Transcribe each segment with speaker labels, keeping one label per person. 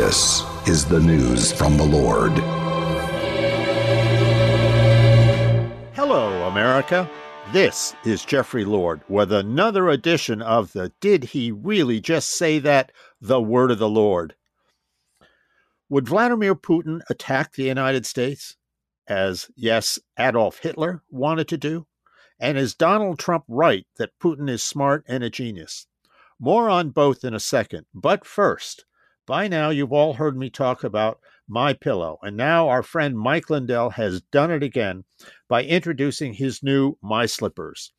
Speaker 1: This is the news from the Lord.
Speaker 2: Hello, America. This is Jeffrey Lord with another edition of the Did He Really Just Say That? The Word of the Lord. Would Vladimir Putin attack the United States? As, yes, Adolf Hitler wanted to do? And is Donald Trump right that Putin is smart and a genius? More on both in a second. But first, by now, you've all heard me talk about My Pillow, and now our friend Mike Lindell has done it again by introducing his new My Slippers.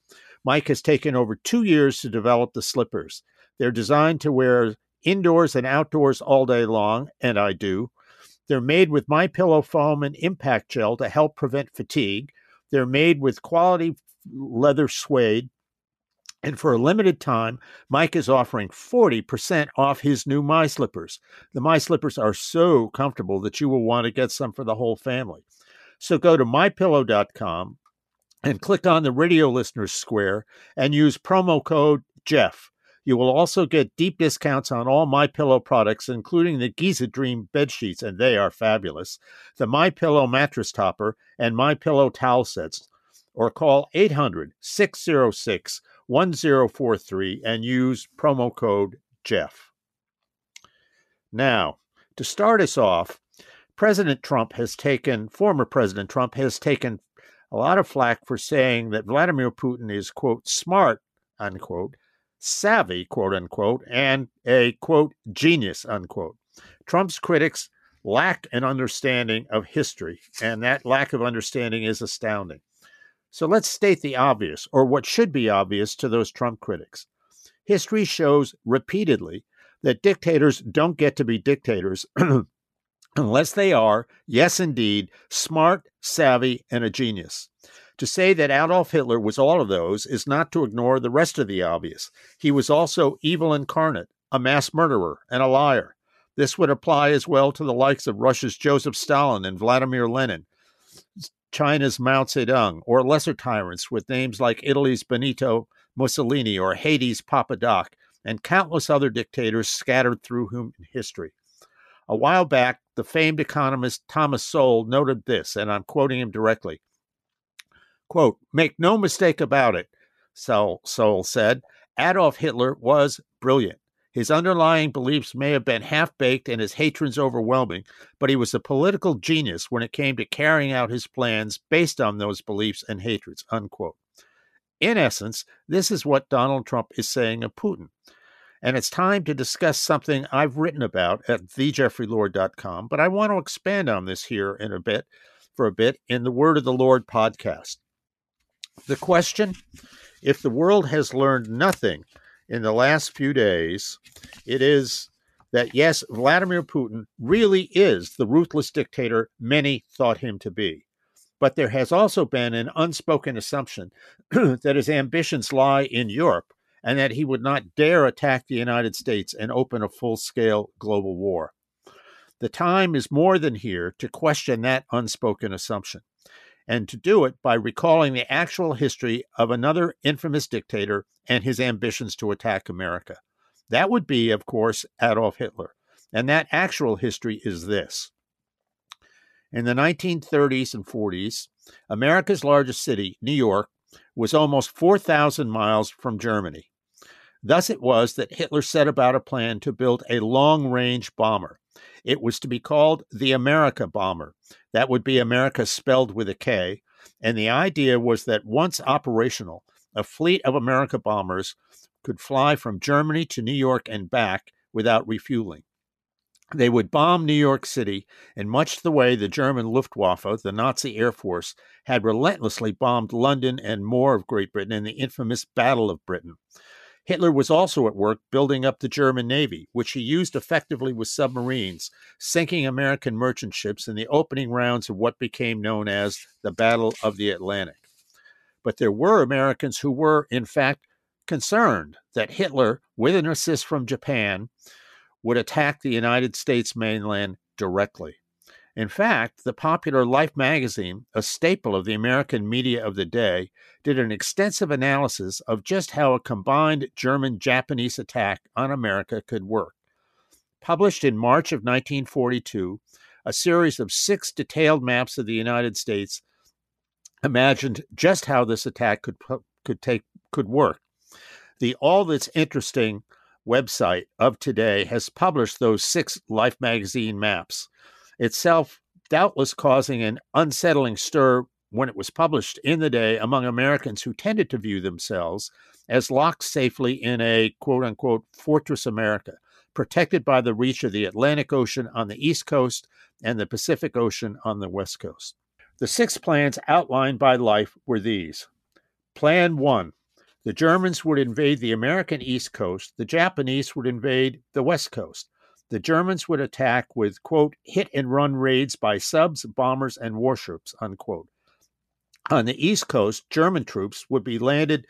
Speaker 2: Mike has taken over two years to develop the slippers. They're designed to wear indoors and outdoors all day long, and I do. They're made with My Pillow foam and impact gel to help prevent fatigue. They're made with quality leather suede and for a limited time, Mike is offering 40% off his new My Slippers. The My Slippers are so comfortable that you will want to get some for the whole family. So go to mypillow.com and click on the radio listeners square and use promo code Jeff. You will also get deep discounts on all My Pillow products, including the Giza Dream bed sheets, and they are fabulous. The My Pillow mattress topper and My Pillow towel sets. Or call 800 606 1043 and use promo code Jeff. Now, to start us off, President Trump has taken, former President Trump has taken a lot of flack for saying that Vladimir Putin is, quote, smart, unquote, savvy, quote unquote, and a, quote, genius, unquote. Trump's critics lack an understanding of history, and that lack of understanding is astounding. So let's state the obvious, or what should be obvious to those Trump critics. History shows repeatedly that dictators don't get to be dictators unless they are, yes, indeed, smart, savvy, and a genius. To say that Adolf Hitler was all of those is not to ignore the rest of the obvious. He was also evil incarnate, a mass murderer, and a liar. This would apply as well to the likes of Russia's Joseph Stalin and Vladimir Lenin, China's Mao Zedong, or lesser tyrants with names like Italy's Benito Mussolini or Haiti's Papa Doc, and countless other dictators scattered through human history. A while back, the famed economist Thomas Sowell noted this, and I'm quoting him directly. Quote, make no mistake about it, Sowell said, Adolf Hitler was brilliant. His underlying beliefs may have been half baked and his hatreds overwhelming, but he was a political genius when it came to carrying out his plans based on those beliefs and hatreds. Unquote. In essence, this is what Donald Trump is saying of Putin. And it's time to discuss something I've written about at thejeffreylord.com, but I want to expand on this here in a bit, for a bit, in the Word of the Lord podcast. The question if the world has learned nothing in the last few days, it is that yes, Vladimir Putin really is the ruthless dictator many thought him to be. But there has also been an unspoken assumption that his ambitions lie in Europe and that he would not dare attack the United States and open a full scale global war. The time is more than here to question that unspoken assumption and to do it by recalling the actual history of another infamous dictator and his ambitions to attack America. That would be, of course, Adolf Hitler. And that actual history is this. In the 1930s and 40s, America's largest city, New York, was almost 4,000 miles from Germany. Thus, it was that Hitler set about a plan to build a long range bomber. It was to be called the Amerika Bomber. That would be America spelled with a K. And the idea was that once operational, a fleet of Amerika bombers could fly from Germany to New York and back without refueling. They would bomb New York City in much the way the German Luftwaffe, the Nazi Air Force, had relentlessly bombed London and more of Great Britain in the infamous Battle of Britain. Hitler was also at work building up the German Navy, which he used effectively with submarines, sinking American merchant ships in the opening rounds of what became known as the Battle of the Atlantic. But there were Americans who were, in fact, concerned that Hitler, with an assist from Japan, would attack the United States mainland directly. In fact, the popular Life magazine, a staple of the American media of the day, did an extensive analysis of just how a combined German Japanese attack on America could work. Published in March of 1942, a series of six detailed maps of the United States imagined just how this attack could could take could work. The All That's Interesting website of today has published those six Life magazine maps, itself doubtless causing an unsettling stir when it was published in the day among Americans who tended to view themselves as locked safely in a quote unquote fortress America, protected by the reach of the Atlantic Ocean on the East Coast and the Pacific Ocean on the West Coast. The six plans outlined by Life were these Plan 1 the Germans would invade the American East Coast, the Japanese would invade the West Coast. The Germans would attack with, quote, hit and run raids by subs, bombers, and warships, unquote. On the East Coast, German troops would be landed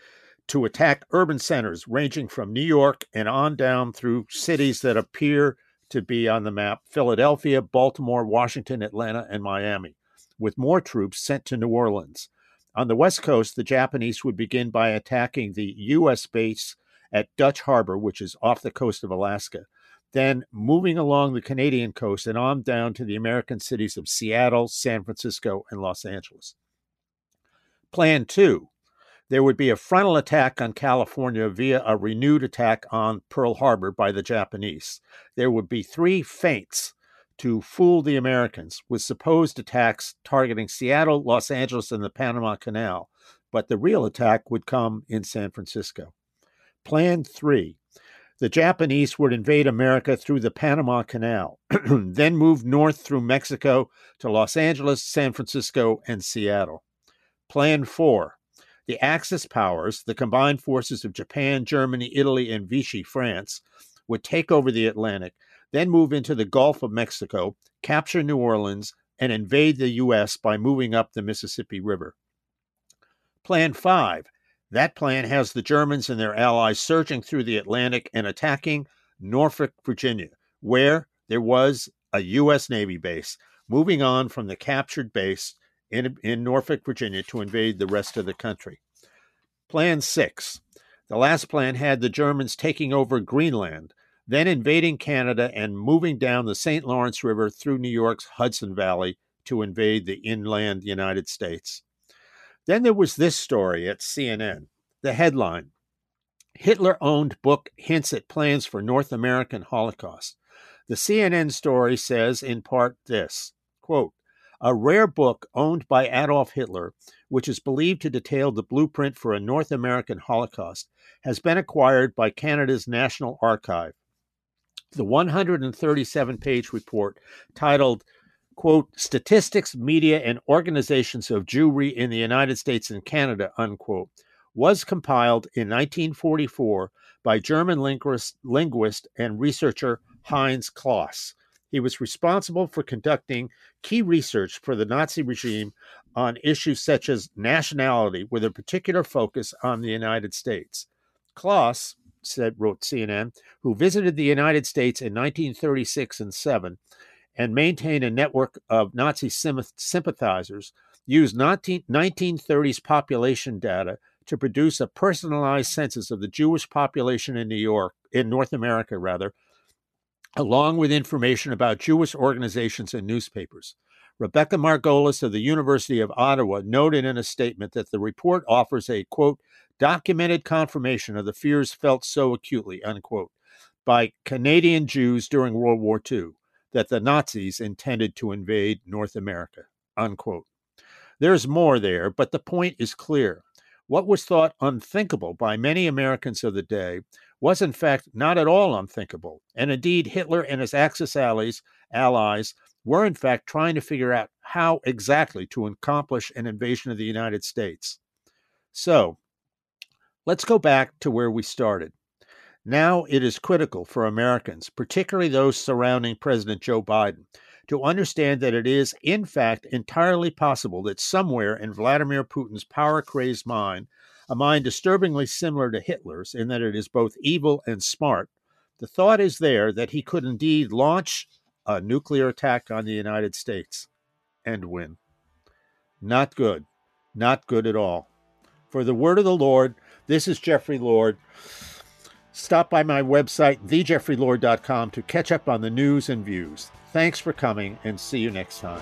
Speaker 2: to attack urban centers ranging from New York and on down through cities that appear to be on the map Philadelphia, Baltimore, Washington, Atlanta, and Miami, with more troops sent to New Orleans. On the west coast, the Japanese would begin by attacking the U.S. base at Dutch Harbor, which is off the coast of Alaska, then moving along the Canadian coast and on down to the American cities of Seattle, San Francisco, and Los Angeles. Plan two there would be a frontal attack on California via a renewed attack on Pearl Harbor by the Japanese. There would be three feints to fool the Americans with supposed attacks targeting Seattle, Los Angeles, and the Panama Canal, but the real attack would come in San Francisco. Plan 3 the Japanese would invade America through the Panama Canal, then move north through Mexico to Los Angeles, San Francisco, and Seattle. Plan 4 the Axis powers, the combined forces of Japan, Germany, Italy, and Vichy France, would take over the Atlantic then move into the Gulf of Mexico, capture New Orleans, and invade the U.S. by moving up the Mississippi River. Plan 5. That plan has the Germans and their allies surging through the Atlantic and attacking Norfolk, Virginia, where there was a U.S. Navy base, moving on from the captured base in, in Norfolk, Virginia to invade the rest of the country. Plan 6. The last plan had the Germans taking over Greenland, then invading Canada and moving down the St. Lawrence River through New York's Hudson Valley to invade the inland United States. Then there was this story at CNN. The headline Hitler owned book hints at plans for North American Holocaust. The CNN story says in part this quote, a rare book owned by Adolf Hitler, which is believed to detail the blueprint for a North American Holocaust, has been acquired by Canada's National Archive the 137 page report titled quote statistics media and organizations of jewry in the united states and canada unquote was compiled in 1944 by german linguist, linguist and researcher heinz kloss. He was responsible for conducting key research for the nazi regime on issues such as nationality with a particular focus on the united states. Kloss said wrote CNN, who visited the United States in 1936 and 7 and maintained a network of Nazi sympathizers, used 19, 1930s population data to produce a personalized census of the Jewish population in New York, in North America rather, along with information about Jewish organizations and newspapers. Rebecca Margolis of the University of Ottawa noted in a statement that the report offers a quote documented confirmation of the fears felt so acutely, unquote, by Canadian Jews during World War II that the Nazis intended to invade North America, unquote. There's more there, but the point is clear. What was thought unthinkable by many Americans of the day was in fact not at all unthinkable. And indeed, Hitler and his Axis allies, allies were in fact trying to figure out how exactly to accomplish an invasion of the United States. So, let's go back to where we started. Now it is critical for Americans, particularly those surrounding President Joe Biden, to understand that it is, in fact, entirely possible that somewhere in Vladimir Putin's power crazed mind, a mind disturbingly similar to Hitler's in that it is both evil and smart, the thought is there that he could indeed launch a nuclear attack on the United States and win. Not good. Not good at all. For the word of the Lord, this is Jeffrey Lord. Stop by my website, thejeffreylord.com, to catch up on the news and views. Thanks for coming, and see you next time.